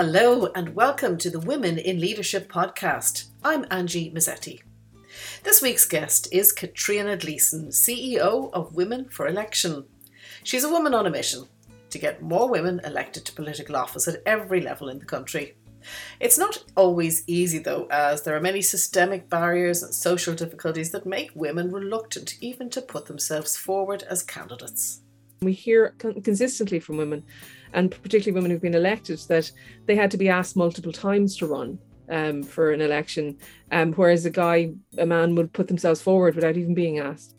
Hello, and welcome to the Women in Leadership podcast. I'm Angie Mazzetti. This week's guest is Katrina Gleeson, CEO of Women for Election. She's a woman on a mission to get more women elected to political office at every level in the country. It's not always easy, though, as there are many systemic barriers and social difficulties that make women reluctant even to put themselves forward as candidates. We hear consistently from women, and particularly women who've been elected, that they had to be asked multiple times to run um, for an election, um, whereas a guy, a man, would put themselves forward without even being asked.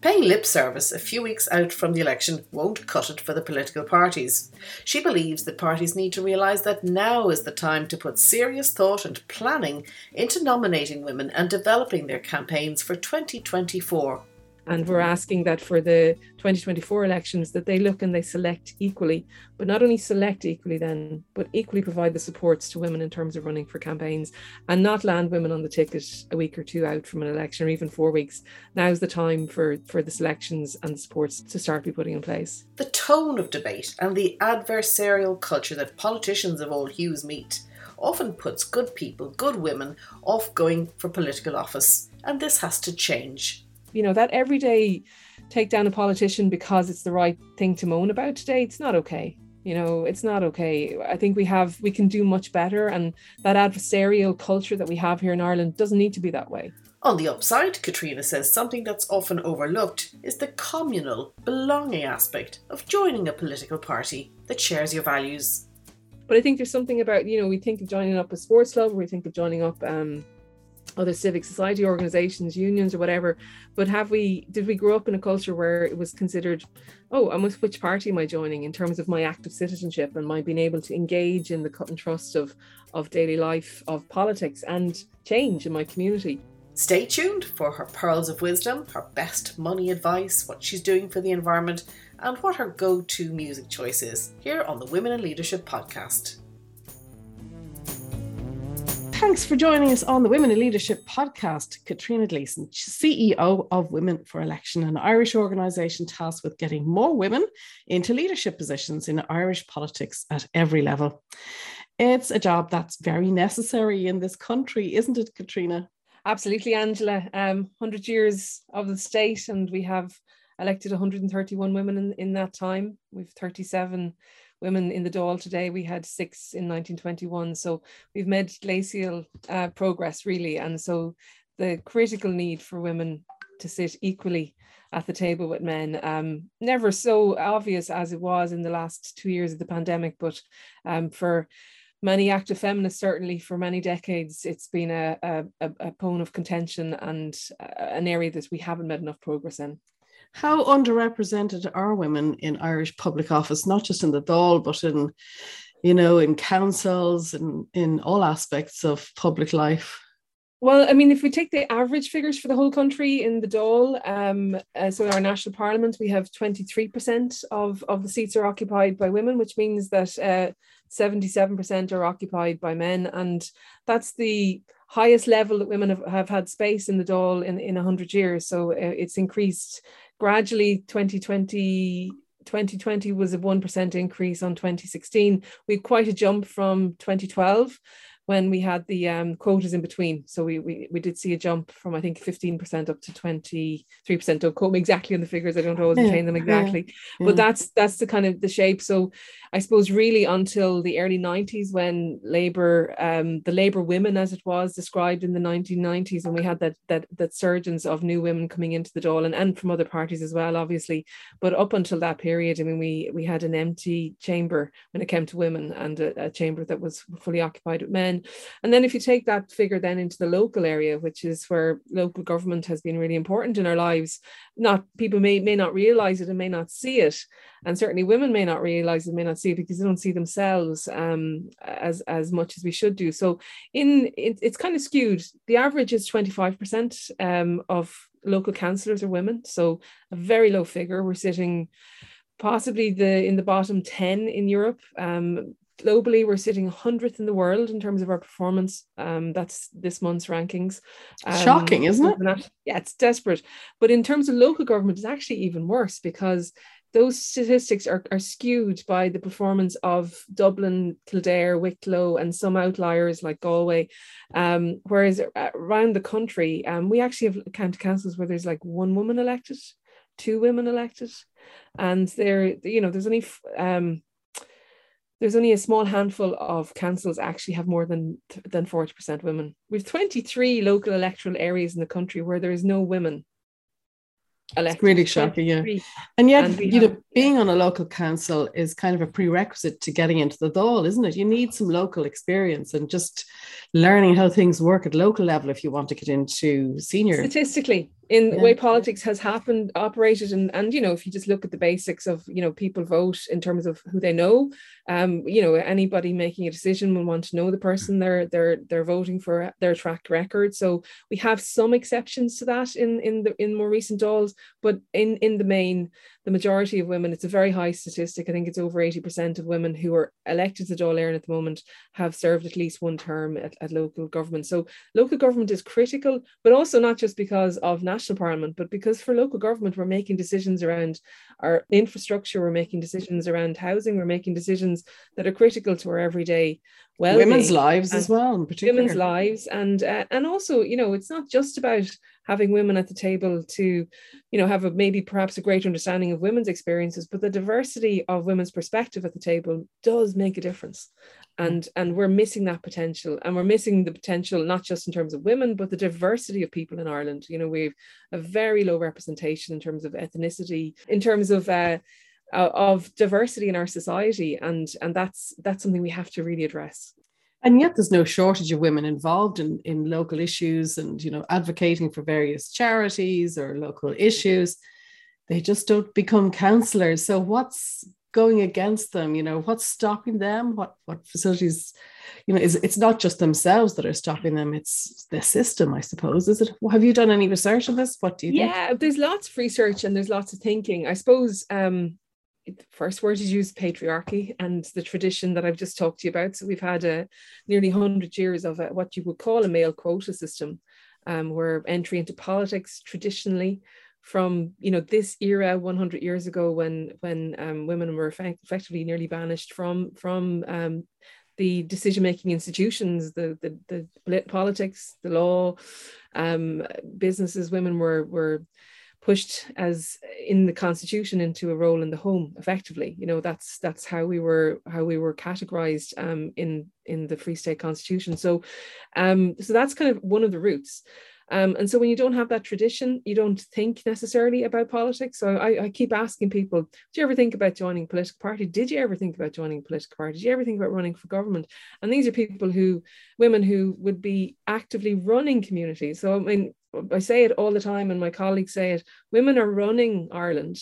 Paying lip service a few weeks out from the election won't cut it for the political parties. She believes that parties need to realise that now is the time to put serious thought and planning into nominating women and developing their campaigns for 2024 and we're asking that for the 2024 elections that they look and they select equally, but not only select equally then, but equally provide the supports to women in terms of running for campaigns and not land women on the ticket a week or two out from an election or even four weeks. Now's the time for, for the selections and the supports to start be putting in place. The tone of debate and the adversarial culture that politicians of all hues meet often puts good people, good women, off going for political office, and this has to change you know that everyday take down a politician because it's the right thing to moan about today it's not okay. You know it's not okay. I think we have we can do much better and that adversarial culture that we have here in ireland doesn't need to be that way. On the upside katrina says something that's often overlooked is the communal belonging aspect of joining a political party that shares your values. But i think there's something about you know we think of joining up a sports club we think of joining up um, other civic society organizations unions or whatever but have we did we grow up in a culture where it was considered oh I'm with which party am i joining in terms of my active citizenship and my being able to engage in the cut and trust of of daily life of politics and change in my community? Stay tuned for her pearls of wisdom her best money advice what she's doing for the environment and what her go-to music choice is here on the women in leadership podcast Thanks for joining us on the Women in Leadership podcast. Katrina Gleeson, CEO of Women for Election, an Irish organisation tasked with getting more women into leadership positions in Irish politics at every level. It's a job that's very necessary in this country, isn't it, Katrina? Absolutely, Angela. Um, 100 years of the state, and we have elected 131 women in, in that time. We've 37 women in the Dáil today. We had six in 1921. So we've made glacial uh, progress, really. And so the critical need for women to sit equally at the table with men. Um, never so obvious as it was in the last two years of the pandemic, but um, for many active feminists, certainly for many decades, it's been a, a, a, bone of contention and uh, an area that we haven't made enough progress in. How underrepresented are women in Irish public office, not just in the Dáil, but in, you know, in councils and in all aspects of public life? Well, I mean, if we take the average figures for the whole country in the Dáil, um, uh, so in our national parliament, we have 23% of, of the seats are occupied by women, which means that uh, 77% are occupied by men. And that's the highest level that women have, have had space in the Dáil in, in 100 years. So uh, it's increased gradually. 2020 2020 was a 1% increase on 2016 we had quite a jump from 2012 when we had the um, quotas in between. So we, we we did see a jump from I think 15% up to 23%. Don't quote me exactly on the figures. I don't always yeah, retain them exactly. Yeah, but that's that's the kind of the shape. So I suppose really until the early 90s when Labour, um, the Labour women as it was described in the 1990s, and we had that that that surgence of new women coming into the Dáil and, and from other parties as well, obviously. But up until that period, I mean, we we had an empty chamber when it came to women and a, a chamber that was fully occupied with men. And then if you take that figure then into the local area, which is where local government has been really important in our lives, not people may may not realize it and may not see it, and certainly women may not realize it, may not see it because they don't see themselves um, as as much as we should do. So in it, it's kind of skewed. The average is twenty five percent um, of local councillors are women, so a very low figure. We're sitting possibly the in the bottom 10 in Europe. Um, globally we're sitting 100th in the world in terms of our performance. Um, that's this month's rankings. Um, shocking isn't it? yeah it's desperate. But in terms of local government it's actually even worse because those statistics are, are skewed by the performance of Dublin, Kildare, Wicklow, and some outliers like Galway. Um, whereas around the country, um, we actually have county councils where there's like one woman elected, two women elected, and there, you know, there's only um, there's only a small handful of councils actually have more than than 40% women. We've 23 local electoral areas in the country where there is no women elected. It's really shocking, yeah. And yet, and you have, know, being on a local council is kind of a prerequisite to getting into the Dáil, isn't it? You need some local experience and just learning how things work at local level if you want to get into senior. Statistically, in yeah. the way politics has happened, operated, and and you know, if you just look at the basics of you know, people vote in terms of who they know. Um, you know, anybody making a decision will want to know the person they're they're they're voting for, their track record. So we have some exceptions to that in in the in more recent Dáils but in in the main, the majority of women, it's a very high statistic. I think it's over 80% of women who are elected to Dáil Éireann at the moment have served at least one term at, at local government. So local government is critical, but also not just because of national parliament, but because for local government, we're making decisions around our infrastructure, we're making decisions around housing, we're making decisions that are critical to our everyday well women's lives as well in particular. women's lives and uh, and also you know it's not just about having women at the table to you know have a maybe perhaps a greater understanding of women's experiences but the diversity of women's perspective at the table does make a difference. And and we're missing that potential and we're missing the potential not just in terms of women but the diversity of people in ireland. You know we've a very low representation in terms of ethnicity in terms of uh, uh, of diversity in our society and and that's that's something we have to really address. And yet there's no shortage of women involved in in local issues and you know advocating for various charities or local issues. They just don't become counselors so what's going against them? You know what's stopping them? What what facilities you know is it's not just themselves that are stopping them it's the system i suppose is it? Have you done any research on this? What do you yeah think? there's lots of research and there's lots of thinking. I suppose um the first word is used patriarchy and the tradition that I've just talked to you about. So we've had a nearly 100 years of a, what you would call a male quota system, um, where entry into politics traditionally from you know this era 100 years ago when when um, women were effect- effectively nearly banished from from um, the decision making institutions the, the the politics the law um, businesses women were were pushed as in the constitution into a role in the home effectively you know that's that's how we were how we were categorized um, in in the free state constitution so um so that's kind of one of the roots um, and so when you don't have that tradition, you don't think necessarily about politics. So I, I, keep asking people, do you ever think about joining a political party? Did you ever think about joining a political party? Did you ever think about running for government? And these are people who, women who would be actively running communities. So I mean, I say it all the time, and my colleagues say it women are running Ireland,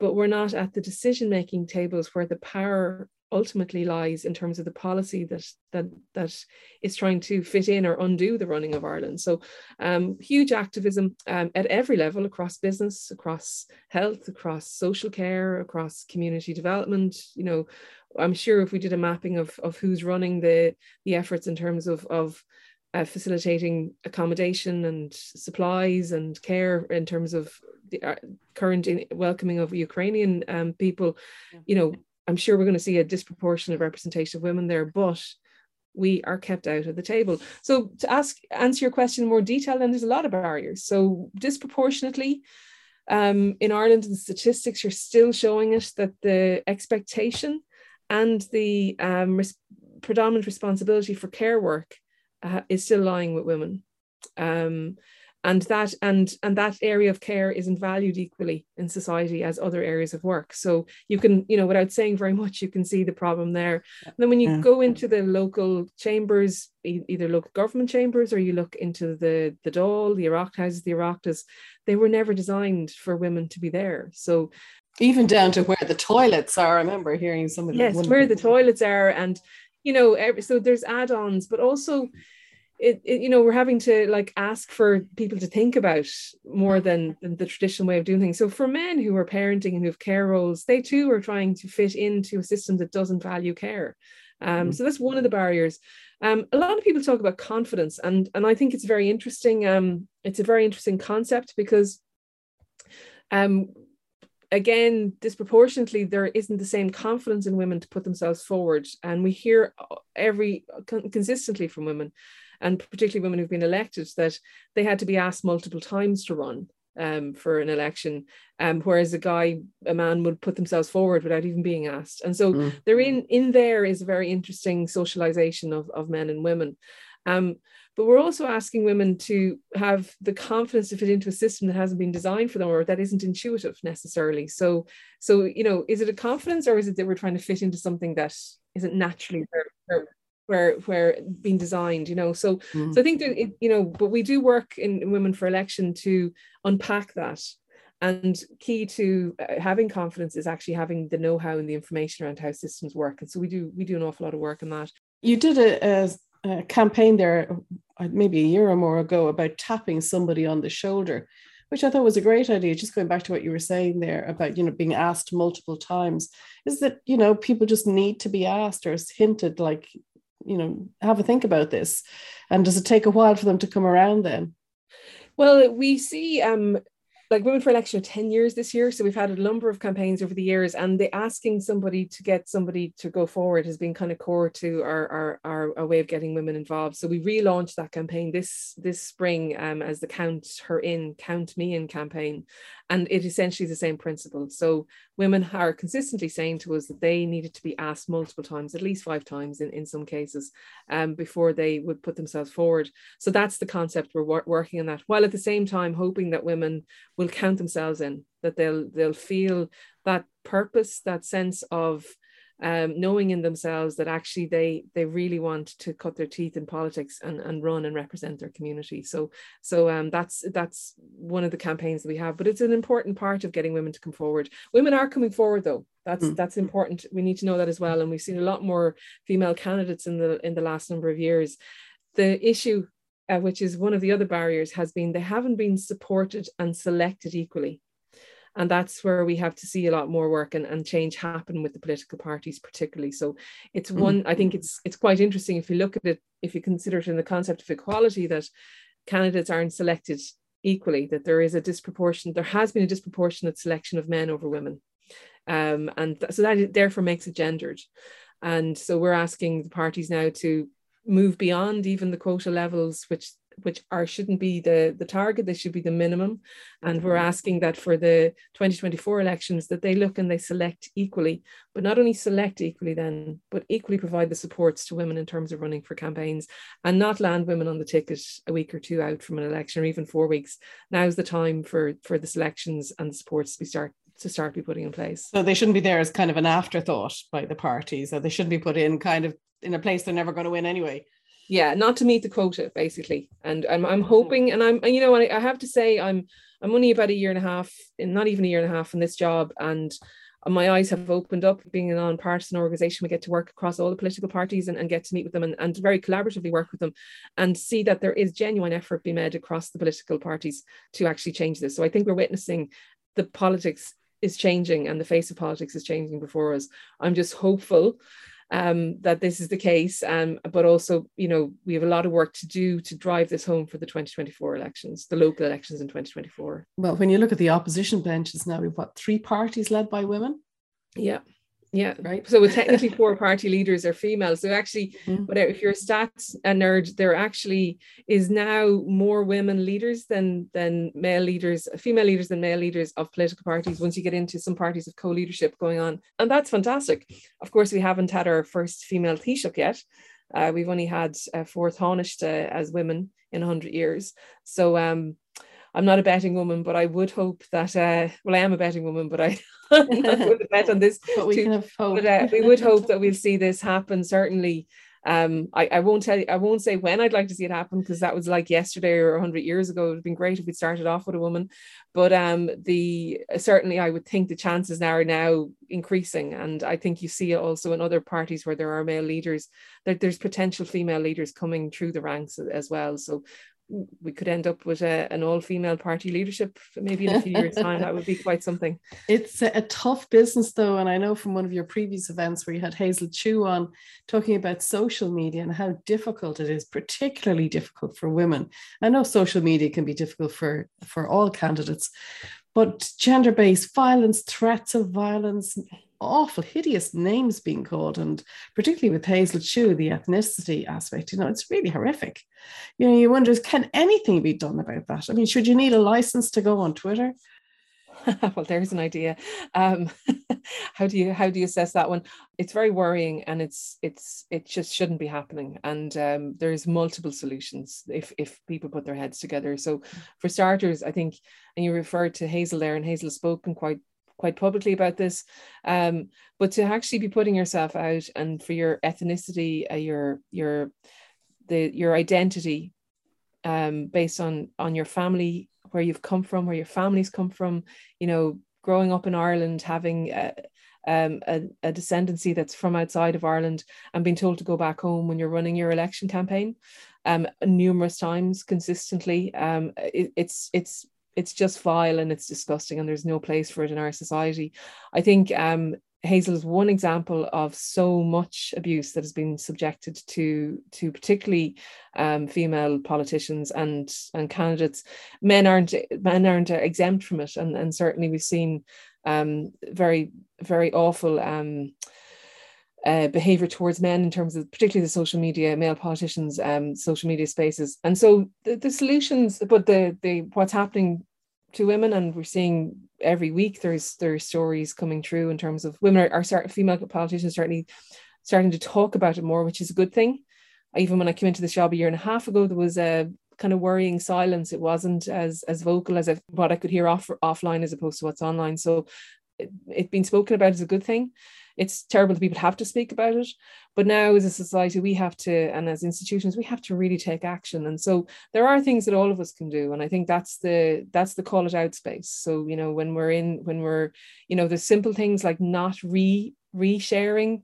but we're not at the decision making tables where the power ultimately lies in terms of the policy that that that is trying to fit in or undo the running of Ireland. So um, huge activism um, at every level across business, across health, across social care, across community development. You know, I'm sure if we did a mapping of of who's running the the efforts in terms of of uh, facilitating accommodation and supplies and care in terms of the uh, current welcoming of Ukrainian um, people, you know, I'm sure we're going to see a disproportionate representation of women there, but we are kept out of the table. So to ask answer your question in more detail, then there's a lot of barriers. So disproportionately, um, in Ireland, the statistics are still showing us that the expectation and the um, res- predominant responsibility for care work uh, is still lying with women. Um, and that and and that area of care isn't valued equally in society as other areas of work so you can you know without saying very much you can see the problem there and then when you yeah. go into the local chambers either local government chambers or you look into the the Dáil the Oireachtas houses the Oireachtas they were never designed for women to be there so even down to where the toilets are i remember hearing some of yes where the toilets are and you know so there's add-ons but also it, it, you know we're having to like ask for people to think about more than, than the traditional way of doing things. So for men who are parenting and who have care roles they too are trying to fit into a system that doesn't value care. Um, mm. so that's one of the barriers. Um, a lot of people talk about confidence and and i think it's very interesting um, it's a very interesting concept because um, again, disproportionately, there isn't the same confidence in women to put themselves forward. And we hear every consistently from women, and particularly women who've been elected, that they had to be asked multiple times to run um, for an election, um, whereas a guy, a man would put themselves forward without even being asked. And so mm. there in in there is a very interesting socialization of, of men and women. Um, but we're also asking women to have the confidence to fit into a system that hasn't been designed for them or that isn't intuitive necessarily. So, so you know, is it a confidence or is it that we're trying to fit into something that isn't naturally where where, where being designed? You know, so mm. so I think that it, you know, but we do work in, in Women for Election to unpack that and key to uh, having confidence is actually having the know-how and the information around how systems work and so we do we do an awful lot of work on that you did a, a a campaign there uh, maybe a year or more ago about tapping somebody on the shoulder which i thought was a great idea. Just going back to what you were saying there about you know being asked multiple times is that you know people just need to be asked or hinted like you know have a think about this. And does it take a while for them to come around then? Well we see um like Women for Election are 10 years this year. So we've had a number of campaigns over the years, and the asking somebody to get somebody to go forward has been kind of core to our, our, our, our way of getting women involved. So we relaunched that campaign this this spring um, as the Count Her In, Count Me In campaign. And it essentially is the same principle. So women are consistently saying to us that they needed to be asked multiple times, at least five times in, in some cases, um, before they would put themselves forward. So that's the concept we're wor- working on that, while at the same time hoping that women will count themselves in, that they'll they'll feel that purpose, that sense of um, knowing in themselves that actually they they really want to cut their teeth in politics and, and run and represent their community. So so um, that's that's one of the campaigns that we have. But it's an important part of getting women to come forward. Women are coming forward though. That's mm. that's important. We need to know that as well. And we've seen a lot more female candidates in the in the last number of years. The issue, uh, which is one of the other barriers, has been they haven't been supported and selected equally. And that's where we have to see a lot more work and, and change happen with the political parties particularly. So it's mm. one i think it's it's quite interesting if you look at it if you consider it in the concept of equality that candidates aren't selected equally that there is a disproportion there has been a disproportionate selection of men over women. Um, and th- so that therefore makes it gendered. And so we're asking the parties now to move beyond even the quota levels which which are shouldn't be the the target. They should be the minimum. And we're mm-hmm. asking that for the 2024 elections that they look and they select equally but not only select equally then but equally provide the supports to women in terms of running for campaigns and not land women on the ticket a week or two out from an election or even four weeks. Now's the time for for the selections and the supports to be start to start be putting in place. So they shouldn't be there as kind of an afterthought by the parties or they shouldn't be put in kind of in a place they're never going to win anyway. Yeah not to meet the quota basically. And i'm, I'm mm. hoping and i'm you know I, I have to say i'm i'm only about a year and a half in not even a year and a half in this job and my eyes have opened up being a non-partisan organization. We get to work across all the political parties and, and get to meet with them and, and very collaboratively work with them and see that there is genuine effort being made across the political parties to actually change this. So i think we're witnessing the politics is changing and the face of politics is changing before us i'm just hopeful um, that this is the case. Um, but also, you know, we have a lot of work to do to drive this home for the 2024 elections, the local elections in 2024. Well, when you look at the opposition benches now, we've got three parties led by women. Yeah. Yeah, right. So with technically four party leaders are female. So actually, mm-hmm. but if you're a stats a nerd, there actually is now more women leaders than than male leaders, female leaders than male leaders of political parties. Once you get into some parties of co-leadership going on, and that's fantastic. Of course, we haven't had our first female Taoiseach yet. Uh, we've only had uh, four Tánaiste as women in 100 years. So um, I'm not a betting woman, but I would hope that uh, well, I am a betting woman, but I I'm not going to bet on this. but we too, can hope. But, uh, we would hope that we'll see this happen. Certainly, um, I, I won't tell you, I won't say when I'd like to see it happen because that was like yesterday or 100 years ago. It would have been great if we started off with a woman, but um, the certainly I would think the chances now are now increasing, and I think you see it also in other parties where there are male leaders that there's potential female leaders coming through the ranks as well. So we could end up with a, an all-female party leadership maybe in a few years time. That would be quite something. It's a, a, tough business though and i know from one of your previous events where you had hazel chu on talking about social media and how difficult it is particularly difficult for women. I know social media can be difficult for for all candidates but gender-based violence, threats of violence, awful, hideous names being called, and particularly with Hazel Chu, the ethnicity aspect, you know, it's really horrific. You know, you wonder, can anything be done about that? I mean, should you need a license to go on Twitter? well, there's an idea. Um, how do you how do you assess that one? It's very worrying, and it's it's it just shouldn't be happening. And um, there's multiple solutions if if people put their heads together. So, for starters, I think, and you referred to Hazel there, and Hazel has spoken quite quite publicly about this. Um, but to actually be putting yourself out and for your ethnicity, uh, your your the your identity um, based on on your family where you've come from, where your families come from, you know, growing up in Ireland, having a, um, a, a descendancy that's from outside of Ireland and being told to go back home when you're running your election campaign um, numerous times consistently. Um, it, it's it's it's just vile and it's disgusting and there's no place for it in our society. I think um, Hazel is one example of so much abuse that has been subjected to to particularly um, female politicians and and candidates. Men aren't men aren't exempt from it, and and certainly we've seen um, very very awful. Um, uh, behavior towards men in terms of particularly the social media male politicians um, social media spaces. And so the, the solutions but the the what's happening to women and we're seeing every week there's there's stories coming through in terms of women are, are start, female politicians certainly starting to talk about it more which is a good thing. Even when i came into this job a year and a half ago there was a kind of worrying silence. It wasn't as as vocal as if what i could hear off offline as opposed to what's online. So it, it being spoken about is a good thing it's terrible that people have to speak about it. But now as a society we have to and as institutions we have to really take action. And so there are things that all of us can do. And i think that's the that's the call it out space. So you know when we're in when we're you know the simple things like not re resharing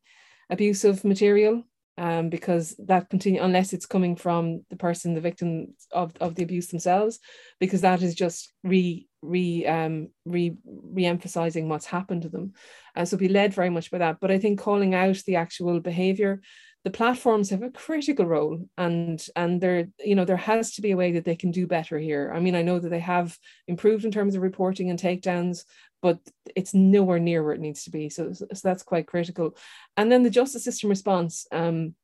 abusive material um, because that continue unless it's coming from the person, the victim of, of the abuse themselves, because that is just re re um re re-emphasizing what's happened to them. Uh, so be led very much by that. But I think calling out the actual behavior, the platforms have a critical role and and there you know there has to be a way that they can do better here i mean i know that they have improved in terms of reporting and takedowns but it's nowhere near where it needs to be. So, so that's quite critical. And then the justice system response. Um,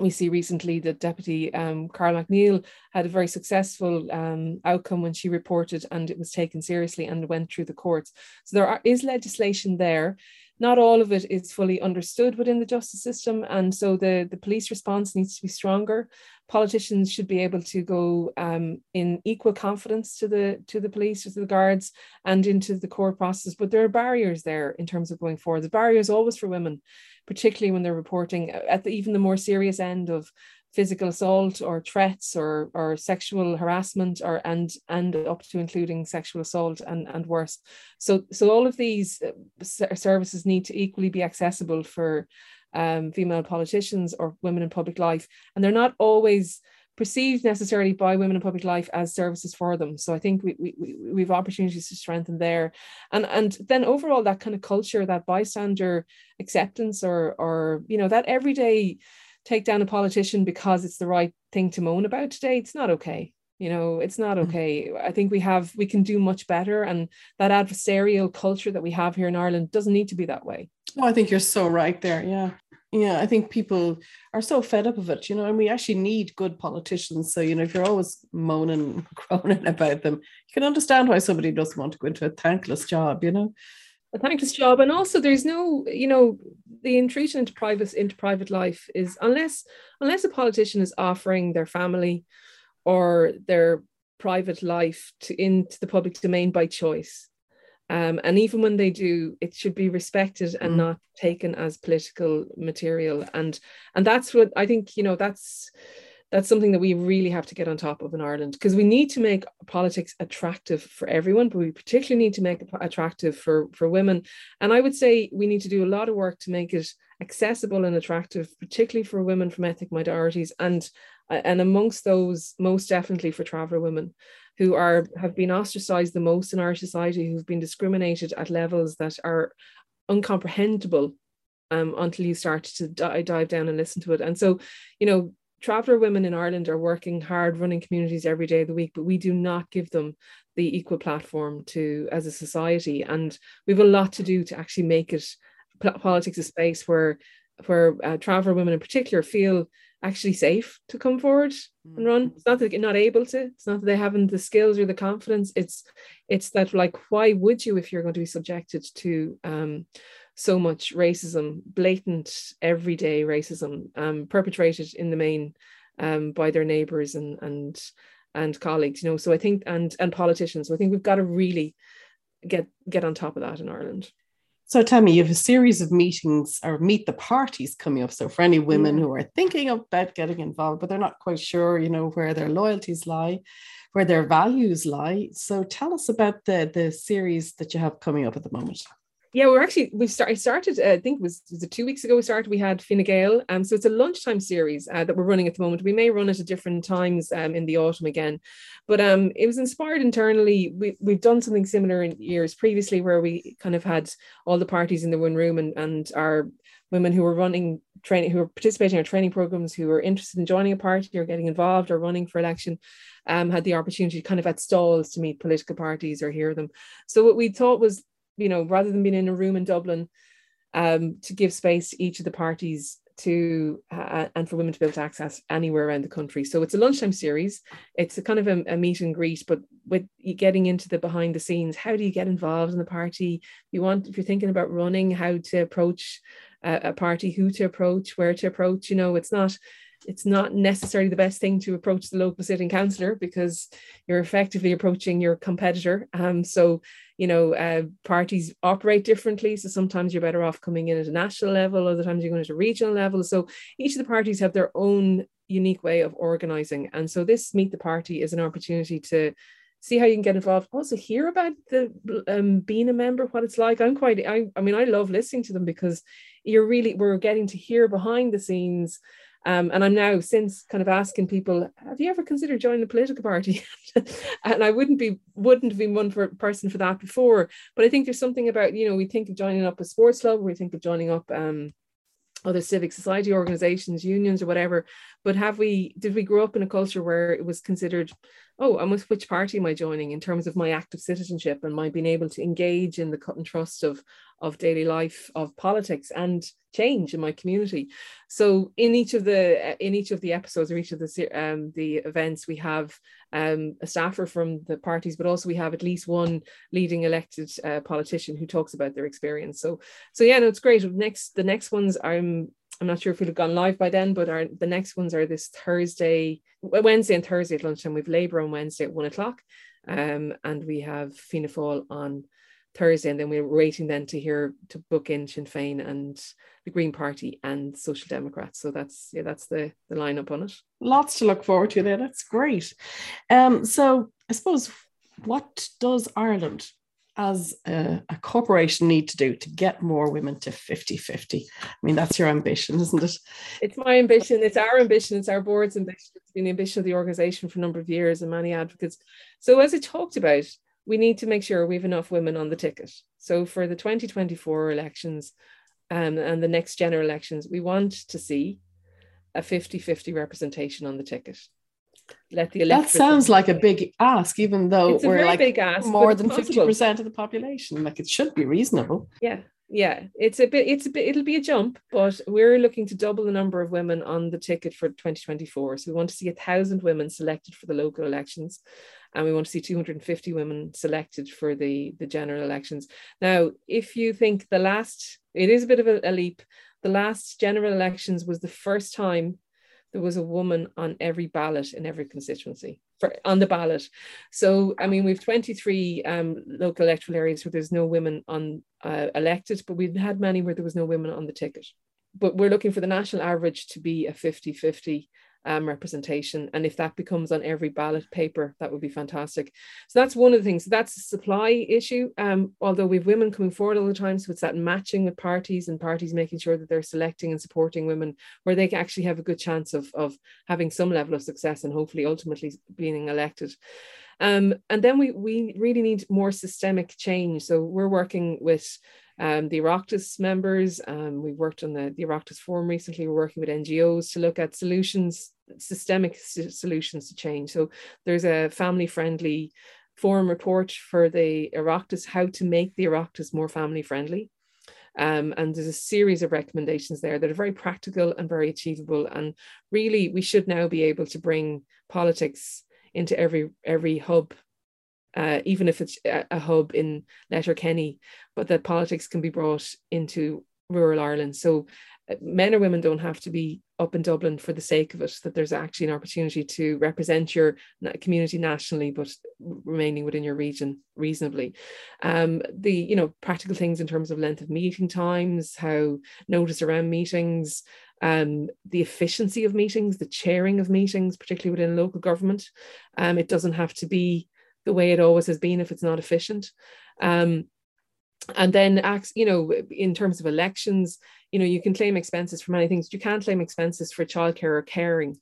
we see recently that Deputy um, Carl McNeil had a very successful um, outcome when she reported, and it was taken seriously and went through the courts. So there are, is legislation there not all of it is fully understood within the justice system. And so the, the police response needs to be stronger. Politicians should be able to go um, in equal confidence to the to the police, to the guards, and into the court process. But there are barriers there in terms of going forward. The barriers always for women, particularly when they're reporting at the, even the more serious end of physical assault or threats or or sexual harassment or and and up to including sexual assault and and worse. So so all of these uh, services need to equally be accessible for um, female politicians or women in public life. And they're not always perceived necessarily by women in public life as services for them. So i think we, we, we have opportunities to strengthen there. And and then overall that kind of culture that bystander acceptance or or you know that everyday take down a politician because it's the right thing to moan about today, it's not okay. You know, it's not mm. okay. I think we have, we can do much better. And that adversarial culture that we have here in Ireland doesn't need to be that way. Oh, I think you're so right there. Yeah. Yeah, I think people are so fed up of it, you know, and we actually need good politicians. So, you know, if you're always moaning, groaning about them, you can understand why somebody doesn't want to go into a thankless job, you know a thankless job. And also there's no you know the intrusion into private into private life is unless unless a politician is offering their family or their private life to into the public domain by choice. Um, and even when they do it should be respected and mm. not taken as political material. And and that's what i think you know that's that's something that we really have to get on top of in Ireland because we need to make politics attractive for everyone, but we particularly need to make it attractive for, for women. And I would say we need to do a lot of work to make it accessible and attractive, particularly for women from ethnic minorities and and amongst those, most definitely for traveller women who are have been ostracized the most in our society, who've been discriminated at levels that are uncomprehendable um, until you start to dive down and listen to it. And so, you know, traveller women in Ireland are working hard, running communities every day of the week, but we do not give them the equal platform to as a society. And we have a lot to do to actually make it politics a space where where uh, traveller women in particular feel actually safe to come forward and run. Mm. It's not that they're not able to. It's not that they haven't the skills or the confidence. It's it's that like why would you if you're going to be subjected to um, so much racism, blatant everyday racism, um, perpetrated in the main um, by their neighbours and and and colleagues. You know, so I think and and politicians. So I think we've got to really get get on top of that in Ireland. So tell me, you have a series of meetings or meet the parties coming up. So for any women who are thinking about getting involved, but they're not quite sure, you know, where their loyalties lie, where their values lie. So tell us about the the series that you have coming up at the moment yeah, we're actually we've started. Started, uh, I think it was, was it two weeks ago. We started. We had Fine Gael. Um, so it's a lunchtime series uh, that we're running at the moment. We may run it at different times um, in the autumn again, but um, it was inspired internally. We we've done something similar in years previously where we kind of had all the parties in the one room and and our women who were running training, who were participating in our training programs, who were interested in joining a party or getting involved or running for election, um, had the opportunity kind of at stalls to meet political parties or hear them. So what we thought was you know, rather than being in a room in Dublin, um, to give space to each of the parties to uh, and for women to be able to access anywhere around the country. So it's a lunchtime series. It's a kind of a, a, meet and greet, but with getting into the behind the scenes, how do you get involved in the party? You want if you're thinking about running, how to approach a, a party, who to approach, where to approach. You know, it's not it's not necessarily the best thing to approach the local sitting councillor because you're effectively approaching your competitor. Um, so you know, uh, parties operate differently. So sometimes you're better off coming in at a national level, other times you're going to a regional level. So each of the parties have their own unique way of organizing. And so this Meet the Party is an opportunity to see how you can get involved. Also hear about the um, being a member, what it's like. I'm quite, I, I mean, I love listening to them because you're really, we're getting to hear behind the scenes um, and I'm now since kind of asking people, have you ever considered joining a political party? and I wouldn't be wouldn't have been one for, person for that before. But I think there's something about, you know, we think of joining up a sports club, we think of joining up um, other civic society organizations, unions or whatever. But have we did we grow up in a culture where it was considered, oh, I'm with which party am I joining in terms of my active citizenship and my being able to engage in the cut and trust of of daily life, of politics and change in my community. So in each of the in each of the episodes or each of the um, the events, we have um, a staffer from the parties, but also we have at least one leading elected uh, politician who talks about their experience. So so yeah, no, it's great. Next the next ones I'm I'm not sure if we'll have gone live by then, but our the next ones are this Thursday, Wednesday and Thursday at lunchtime. We've Labour on Wednesday at one o'clock, um, and we have Fianna Fáil on Thursday, and then we are waiting then to hear to book in Sinn Féin and the Green Party and Social Democrats. So that's yeah, that's the the lineup on it. Lots to look forward to there. That's great. Um, so I suppose what does Ireland as a, a, corporation need to do to get more women to 50-50? I mean, that's your ambition, isn't it? It's my ambition. It's our ambition. It's our board's ambition. It's been the ambition of the organization for a number of years and many advocates. So as I talked about, we need to make sure we have enough women on the ticket. So for the 2024 elections um, and the next general elections, we want to see a 50-50 representation on the ticket. Let the that sounds like a big ask, even though it's we're like big ask, more than 50% of the population. Like it should be reasonable. Yeah yeah. It's a bit it's a bit it'll be a jump but we're looking to double the number of women on the ticket for 2024 so we want to see a thousand women selected for the local elections and we want to see 250 women selected for the the general elections. Now if you think the last it is a bit of a, a leap. The last general elections was the first time there was a woman on every ballot in every constituency for, on the ballot. So, I mean, we've 23 um, local electoral areas where there's no women on uh, elected, but we've had many where there was no women on the ticket. But we're looking for the national average to be a 50 50 um, representation. And if that becomes on every ballot paper, that would be fantastic. So that's one of the things. That's a supply issue. Um, although we've women coming forward all the time, so it's that matching with parties and parties making sure that they're selecting and supporting women where they can actually have a good chance of, of having some level of success and hopefully ultimately being elected. Um, and then we we really need more systemic change. So we're working with um, the Oireachtas members. Um, we worked on the, the Oireachtas Forum recently. We're working with NGOs to look at solutions, systemic solutions to change. So there's a family friendly forum report for the Oireachtas, how to make the Oireachtas more family friendly. Um, and there's a series of recommendations there that are very practical and very achievable. And really, we should now be able to bring politics into every every hub uh, even if it's a, a hub in Letterkenny, but that politics can be brought into rural Ireland. So uh, men or women don't have to be up in Dublin for the sake of it, that there's actually an opportunity to represent your community nationally, but remaining within your region reasonably. Um, the, you know, practical things in terms of length of meeting times, how notice around meetings, um, the efficiency of meetings, the chairing of meetings, particularly within local government. Um, it doesn't have to be the way it always has been if it's not efficient. Um, and then acts, you know, in terms of elections, you know, you can claim expenses for many things. You can't claim expenses for childcare or caring.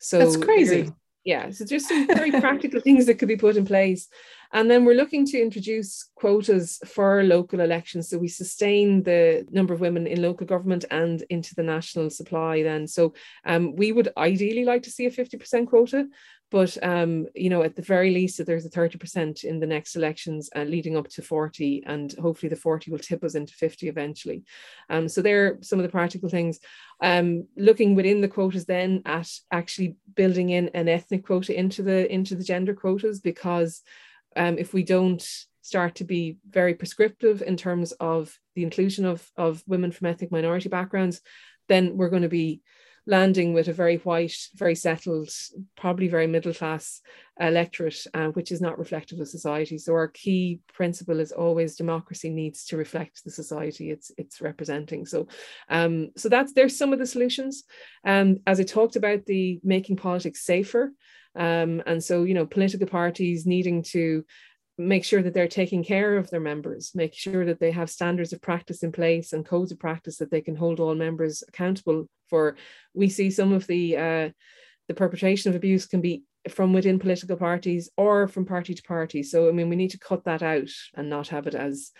So that's crazy. Yeah, so there's some very practical things that could be put in place. And then we're looking to introduce quotas for local elections. So we sustain the number of women in local government and into the national supply then. So um, we would ideally like to see a 50% quota, but um, you know, at the very least, that there's a 30% in the next elections uh, leading up to 40, and hopefully the 40 will tip us into 50 eventually. Um, so there are some of the practical things. Um, looking within the quotas then at actually building in an ethnic quota into the into the gender quotas, because um, if we don't start to be very prescriptive in terms of the inclusion of, of women from ethnic minority backgrounds, then we're going to be landing with a very white, very settled, probably very middle class electorate, uh, which is not reflective of society. So our key principle is always democracy needs to reflect the society it's it's representing. So, um, so that's there's some of the solutions. Um, as I talked about the making politics safer. Um, and so, you know, political parties needing to make sure that they're taking care of their members, make sure that they have standards of practice in place and codes of practice that they can hold all members accountable for. We see some of the uh, the perpetration of abuse can be from within political parties or from party to party. So I mean, we need to cut that out and not have it as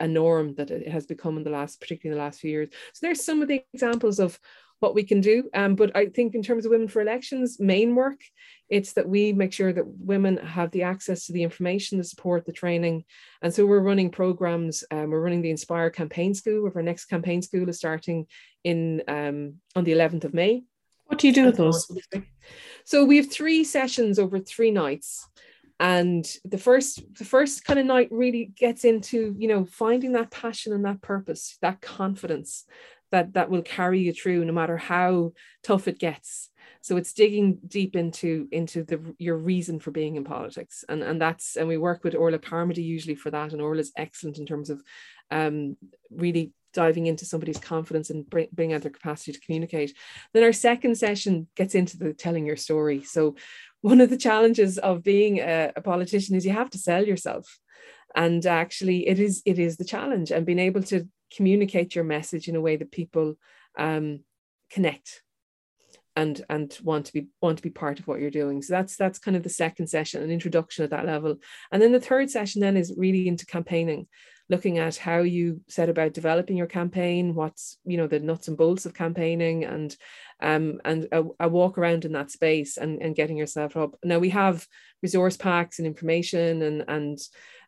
a norm that it has become in the last, particularly in the last few years. So there's some of the examples of what we can do. Um, but I think in terms of women for elections, main work, it's that we make sure that women have the access to the information, the support, the training. And so we're running programs. Um, we're running the Inspire Campaign School. Our next campaign school is starting in um, on the 11th of May. What do you do with those? So we have three sessions over three nights and the first the first kind of night really gets into you know finding that passion and that purpose that confidence that that will carry you through no matter how tough it gets. So it's digging deep into into the your reason for being in politics. And and that's and we work with Orla Carmody usually for that and Orla's excellent in terms of um, really diving into somebody's confidence and bring, bring out their capacity to communicate. Then our second session gets into the telling your story. So one of the challenges of being a, a politician is you have to sell yourself. And actually it is it is the challenge and being able to communicate your message in a way that people um, connect and and want to be want to be part of what you're doing. So that's that's kind of the second session an introduction at that level. And then the third session then is really into campaigning looking at how you set about developing your campaign what's you know the nuts and bolts of campaigning and um and a, a walk around in that space and, and getting yourself up. Now we have resource packs and information and and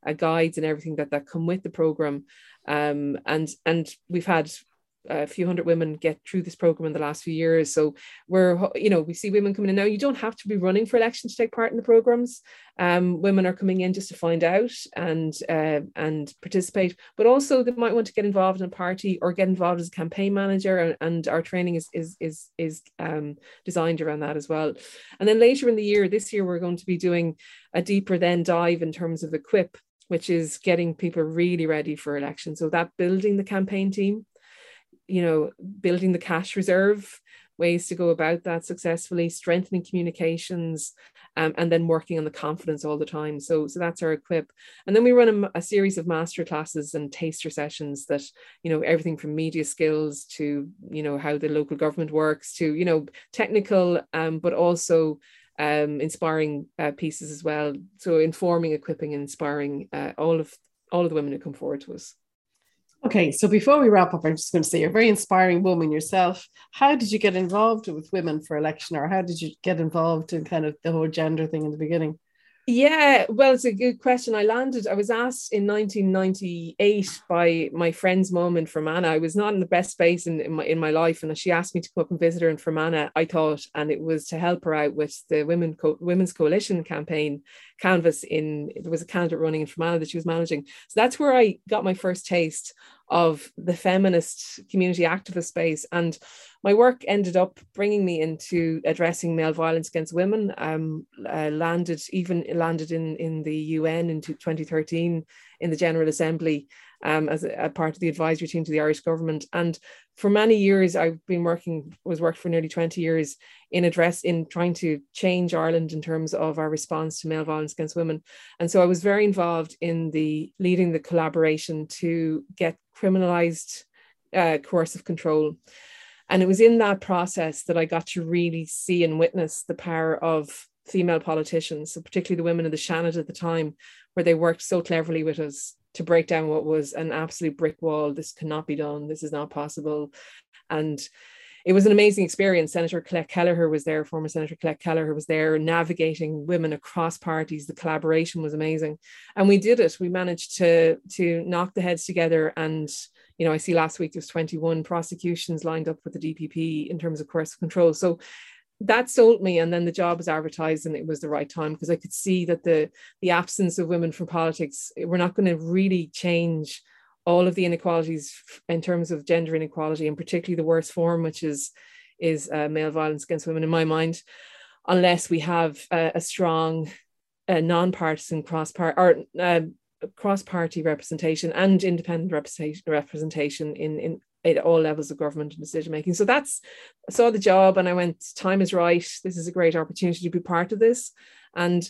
uh, guides and everything that that come with the program um, and and we've had a few hundred women get through this program in the last few years. So we're, you know, we see women coming in now. You don't have to be running for election to take part in the programs. Um, women are coming in just to find out and uh, and participate, but also they might want to get involved in a party or get involved as a campaign manager. And, our training is is is is um, designed around that as well. And then later in the year, this year we're going to be doing a deeper then dive in terms of equip which is getting people really ready for election. So that building the campaign team, you know, building the cash reserve, ways to go about that successfully, strengthening communications, um, and then working on the confidence all the time. So, so that's our equip. And then we run a, a, series of master classes and taster sessions that, you know, everything from media skills to, you know, how the local government works to, you know, technical, um, but also um, inspiring uh, pieces as well. So informing, equipping, and inspiring uh, all of all of the women who come forward to us. Okay, so before we wrap up, I'm just going to say you're a very inspiring woman yourself. How did you get involved with women for election, or how did you get involved in kind of the whole gender thing in the beginning? Yeah, well, it's a good question. I landed, I was asked in 1998 by my friend's mom in Fermanagh. I was not in the best space in, in, my, in my life, and she asked me to come up and visit her in Fermanagh, I thought, and it was to help her out with the Women Co- Women's Coalition campaign canvas in, there was a candidate running in Fermanagh that she was managing. So that's where I got my first taste of the feminist community activist space. And my work ended up bringing me into addressing male violence against women. Um, uh, landed even landed in in the UN in 2013 in the General Assembly um, as a, a, part of the advisory team to the Irish government. And for many years, I've been working, was worked for nearly 20 years in address in trying to change Ireland in terms of our response to male violence against women. And so I was very involved in the leading the collaboration to get criminalized uh, coercive control. And it was in that process that I got to really see and witness the power of female politicians, so particularly the women in the Seanad at the time, where they worked so cleverly with us to break down what was an absolute brick wall. This cannot be done. This is not possible. And it was an amazing experience. Senator Colette Kelleher was there, former Senator Colette Kelleher was there, navigating women across parties. The collaboration was amazing. And we did it. We managed to, to knock the heads together. And, you know, I see last week there's 21 prosecutions lined up with the DPP in terms of coercive control. So that sold me and then the job was advertised and it was the right time because i could see that the the absence of women from politics we're not going to really change all of the inequalities in terms of gender inequality and particularly the worst form which is is uh, male violence against women in my mind unless we have a, a strong uh, non-partisan cross-part or uh, cross-party representation and independent representation representation in in at all levels of government and decision making. So that's I saw the job and I went, time is right. This is a great opportunity to be part of this. And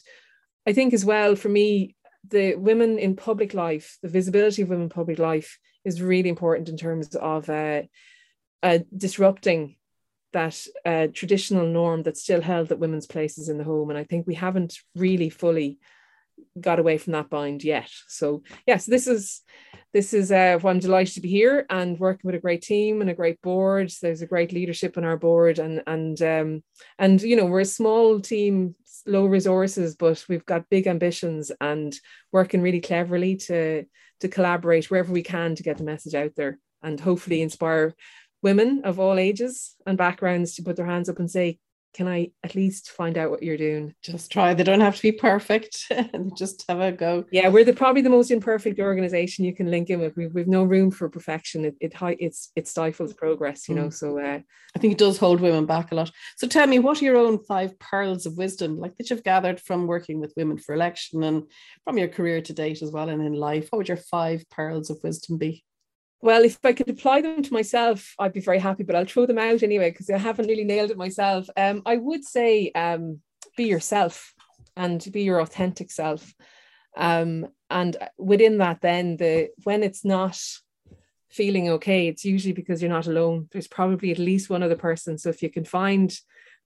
I think as well for me, the women in public life, the visibility of women in public life is really important in terms of uh, uh, disrupting that uh, traditional norm that's still held that women's places in the home. And I think we haven't really fully got away from that bind yet. So yes, yeah, so this is this is uh, I'm delighted to be here and working with a great team and a great board. There's a great leadership on our board, and and um, and you know we're a small team, low resources, but we've got big ambitions and working really cleverly to to collaborate wherever we can to get the message out there and hopefully inspire women of all ages and backgrounds to put their hands up and say, can I at least find out what you're doing? Just try. They don't have to be perfect. just have a go. Yeah, we're the probably the most imperfect organization you can link in with. We've, we've no room for perfection. It it it's it stifles progress, you know. Mm. So uh, I think it does hold women back a lot. So tell me, what are your own five pearls of wisdom, like that you've gathered from working with women for election and from your career to date as well and in life? What would your five pearls of wisdom be? Well, if I could apply them to myself, I'd be very happy, but I'll throw them out anyway because I haven't really nailed it myself. Um, I would say um, be yourself and be your authentic self. Um, and within that, then the when it's not feeling okay, it's usually because you're not alone. There's probably at least one other person. So if you can find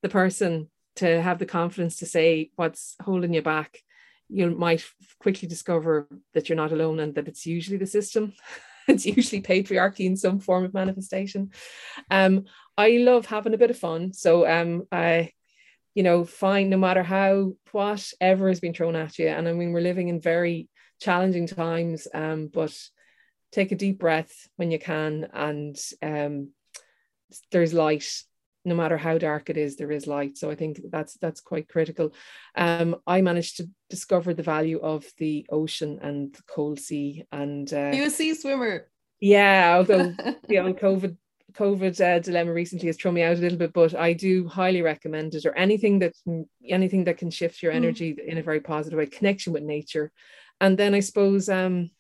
the person to have the confidence to say what's holding you back, you might quickly discover that you're not alone and that it's usually the system. it's usually patriarchy in some form of manifestation. Um, I love having a bit of fun. So um, I, you know, fine no matter how whatever has been thrown at you. And I mean, we're living in very challenging times, um, but take a deep breath when you can, and um, there's light no matter how dark it is, there is light. So I think that's that's quite critical. Um, I managed to discover the value of the ocean and the cold sea. And uh, you a sea swimmer? Yeah, although the old COVID COVID uh, dilemma recently has thrown me out a little bit, but I do highly recommend it. Or anything that anything that can shift your hmm. energy mm. in a very positive way, connection with nature, and then I suppose, um,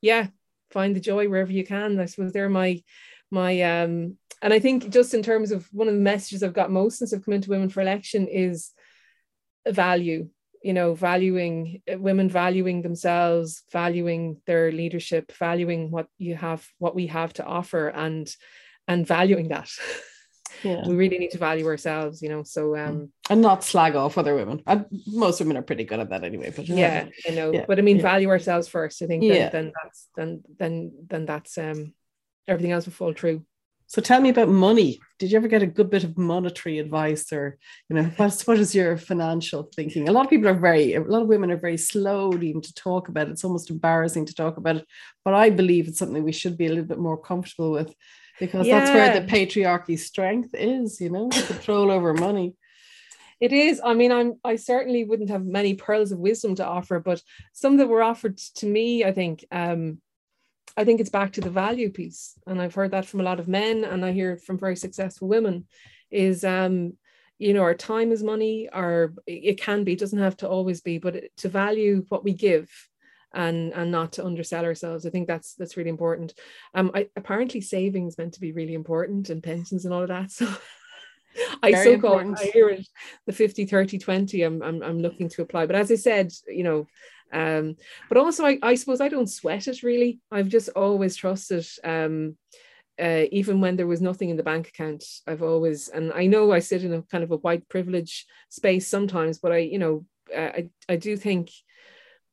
yeah, find the joy wherever you can. I suppose they're my my um and I think just in terms of one of the messages I've got most since I've come into Women for Election is value, you know, valuing uh, women valuing themselves, valuing their leadership, valuing what you have, what we have to offer, and and valuing that. yeah. we really need to value ourselves, you know. So um mm. and not slag off other women. And most women are pretty good at that anyway. But yeah, you know, yeah. but I mean yeah. value ourselves first. I think then, yeah. then that's then then then that's um everything else will fall through. So tell me about money. Did you ever get a good bit of monetary advice, or you know, what's what is your financial thinking? A lot of people are very, a lot of women are very slow even to talk about it. It's almost embarrassing to talk about it, but I believe it's something we should be a little bit more comfortable with, because yeah. that's where the patriarchy strength is. You know, control over money. It is. I mean, I'm. I certainly wouldn't have many pearls of wisdom to offer, but some that were offered to me, I think, um, I think it's back to the value piece. And I've heard that from a lot of men, and I hear it from very successful women is, um, you know, our time is money, or it can be, it doesn't have to always be, but to value what we give and and not to undersell ourselves. I think that's that's really important. Um, I, apparently savings meant to be really important and pensions and all of that. So I so call I hear it the 50, 30, 20. I'm, I'm I'm looking to apply. But as I said, you know, um, but also, I, I suppose I don't sweat it really. I've just always trusted, um, uh, even when there was nothing in the bank account. I've always, and I know I sit in a kind of a white privilege space sometimes, but I, you know, uh, I, I do think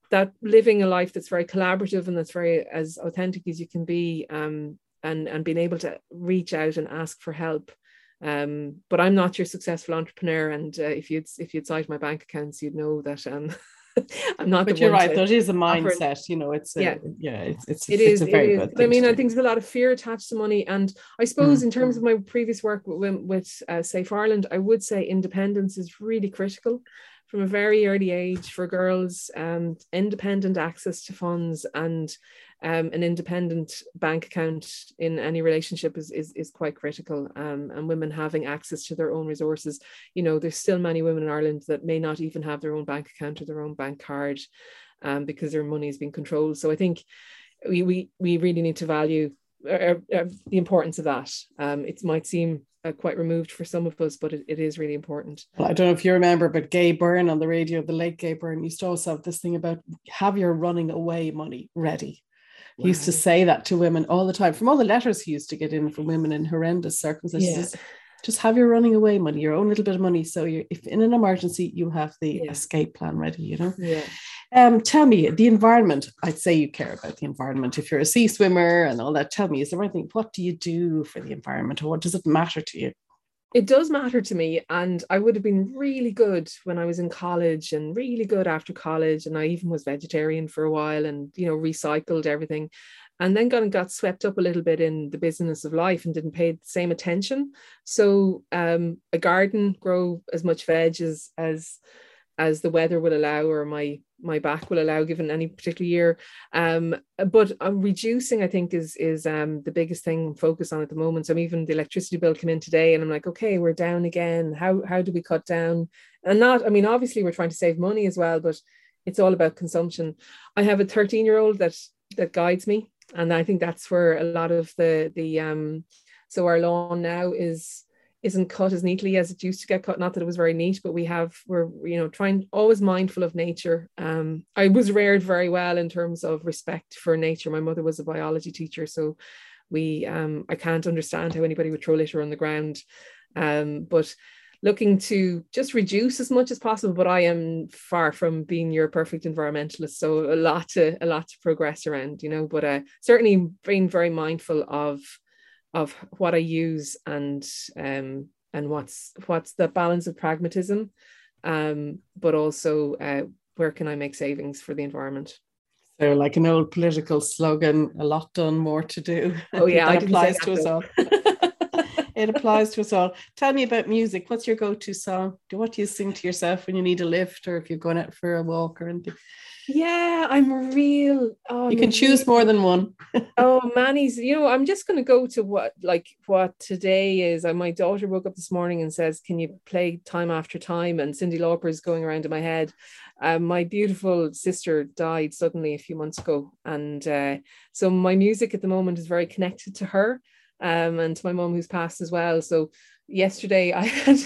that living a life that's very collaborative and that's very as authentic as you can be, um, and and being able to reach out and ask for help. Um, but I'm not your successful entrepreneur, and uh, if you'd if you'd cite my bank accounts, you'd know that um, I'm not. But you're right. That is a mindset. You know, it's a, yeah, yeah. It's it's it is, it's a very good. I mean, I think there's a lot of fear attached to money, and I suppose mm. in terms of my previous work with, with uh, Safe Ireland, I would say independence is really critical from a very early age for girls. Um, independent access to funds and um, an independent bank account in any relationship is, is, is quite critical. Um, and women having access to their own resources. You know, there's still many women in Ireland that may not even have their own bank account or their own bank card um, because their money is being controlled. So I think we, we, we really need to value uh, uh, uh the importance of that. Um, it might seem uh, quite removed for some of us, but it, it is really important. Well, I don't know if you remember, but Gay Byrne on the radio, the late Gay Byrne, used to also have this thing about have your running away money ready. He used to say that to women all the time from all the letters he used to get in from women in horrendous circumstances. Yeah. Just have your running away money, your own little bit of money. So if in an emergency, you have the yeah. escape plan ready, you know? Yeah. Um, tell me the environment. I'd say you care about the environment. If you're a sea swimmer and all that, tell me, is there anything, what do you do for the environment or what does it matter to you? it does matter to me and i would have been really good when i was in college and really good after college and i even was vegetarian for a while and you know recycled everything and then got got swept up a little bit in the business of life and didn't pay the same attention so um, a garden grow as much veg as as as the weather will allow or my my back will allow given any particular year. Um but uh, reducing i think is is um the biggest thing i focus on at the moment. So I'm even the electricity bill came in today and i'm like okay we're down again. How how do we cut down? And not i mean obviously we're trying to save money as well but it's all about consumption. I have a 13 year old that that guides me. And i think that's where a lot of the the um so our lawn now is isn't cut as neatly as it used to get cut. Not that it was very neat, but we have we're you know trying always mindful of nature. Um, I was reared very well in terms of respect for nature. My mother was a biology teacher, so we um, I can't understand how anybody would throw litter on the ground. Um, but looking to just reduce as much as possible but i am far from being your perfect environmentalist so a lot to a lot to progress around you know but uh, certainly being very mindful of of what I use and um, and what's what's the balance of pragmatism, um, but also uh, where can I make savings for the environment. So, like an old political slogan, a lot done, more to do. Oh yeah, that applies to us all. it applies to us all. Tell me about music. What's your go-to song? Do what do you sing to yourself when you need a lift, or if you're going out for a walk or anything? Yeah, I'm real. Oh, you can choose more than one. oh, Manny's. You know, I'm just going to go to what like what today is. Uh, my daughter woke up this morning and says, "Can you play time after time?" And Cyndi Lauper is going around in my head. Um, my beautiful sister died suddenly a few months ago, and uh, so my music at the moment is very connected to her, um, and to my mom who's passed as well. So yesterday I had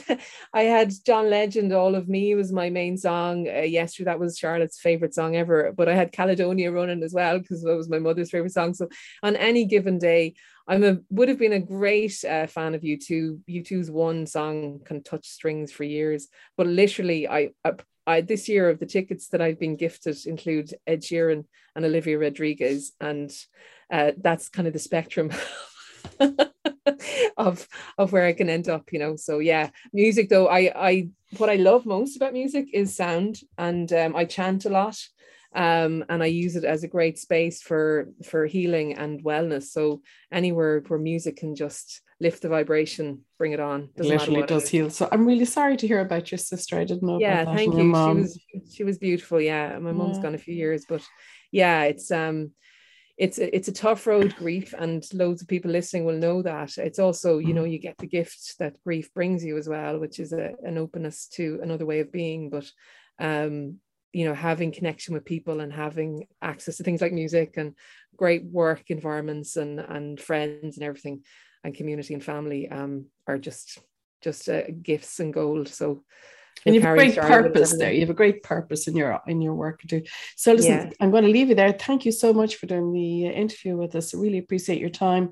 I had John Legend All of Me was my main song uh, yesterday that was Charlotte's favorite song ever but I had Caledonia running as well because that was my mother's favorite song so on any given day I'm a would have been a great uh, fan of U2. U2's one song can touch strings for years, but literally, I, I, I this year of the tickets that I've been gifted include Ed Sheeran and Olivia Rodriguez, and uh, that's kind of the spectrum. of of where I can end up, you know. So yeah, music though, I I what I love most about music is sound, and um, I chant a lot um, and I use it as a great space for for healing and wellness. So anywhere where music can just lift the vibration, bring it on. Doesn't Literally does heal. So I'm really sorry to hear about your sister. I didn't know. Yeah, thank you. She was she was beautiful. Yeah, my mom's yeah. gone a few years, but yeah, it's um it's a, it's a tough road grief and loads of people listening will know that. It's also you know mm. you get the gift that grief brings you as well which is a, an openness to another way of being. But um you know having connection with people and having access to things like music and great work environments and and friends and everything and community and family um are just just uh, gifts and gold. So and you have a great purpose there. You have a great purpose in your in your work too so listen yeah. i'm going to leave you there. Thank you so much for doing the interview with us. I really appreciate your time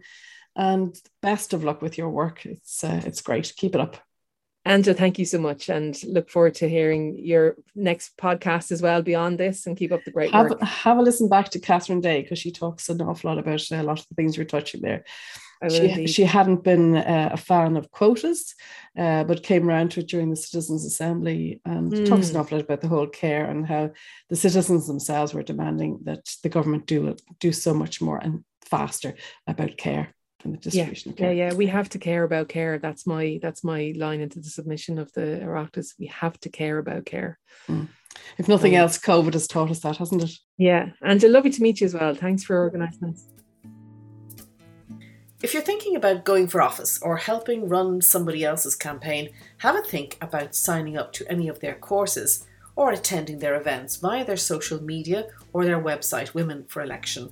and best of luck with your work. It's uh, it's great. Keep it up. Angela, thank you so much and look forward to hearing your next podcast as well beyond this and keep up the great have, work. Have a listen back to Catherine Day because she talks an awful lot about a lot of the things you're touching there. She, she hadn't been uh, a fan of quotas, uh, but came around to it during the Citizens' Assembly and mm. talks an awful lot about the whole care and how the citizens themselves were demanding that the government do do so much more and faster about care and the distribution yeah, Yeah, yeah, we have to care about care. That's my that's my line into the submission of the Oireachtas. We have to care about care. Mm. If nothing um, else, COVID has taught us that, hasn't it? Yeah, and lovely to meet you as well. Thanks for organising this. If you're thinking about going for office or helping run somebody else's campaign, have a think about signing up to any of their courses or attending their events via their social media or their website, Women for Election.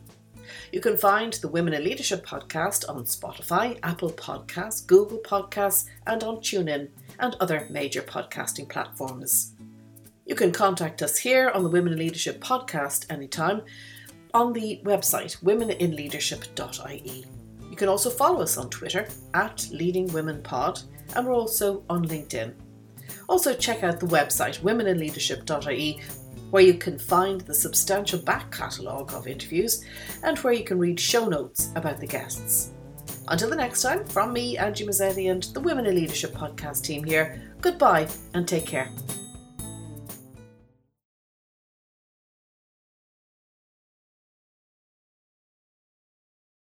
You can find the Women in Leadership podcast on Spotify, Apple Podcasts, Google Podcasts, and on TuneIn and other major podcasting platforms. You can contact us here on the Women in Leadership podcast anytime on the website womeninleadership.ie. You can also follow us on Twitter at Leading Women Pod, and we're also on LinkedIn. Also, check out the website womeninleadership.ie where you can find the substantial back catalogue of interviews and where you can read show notes about the guests. Until the next time, from me, Angie Mazzetti, and the Women in Leadership podcast team here, goodbye and take care.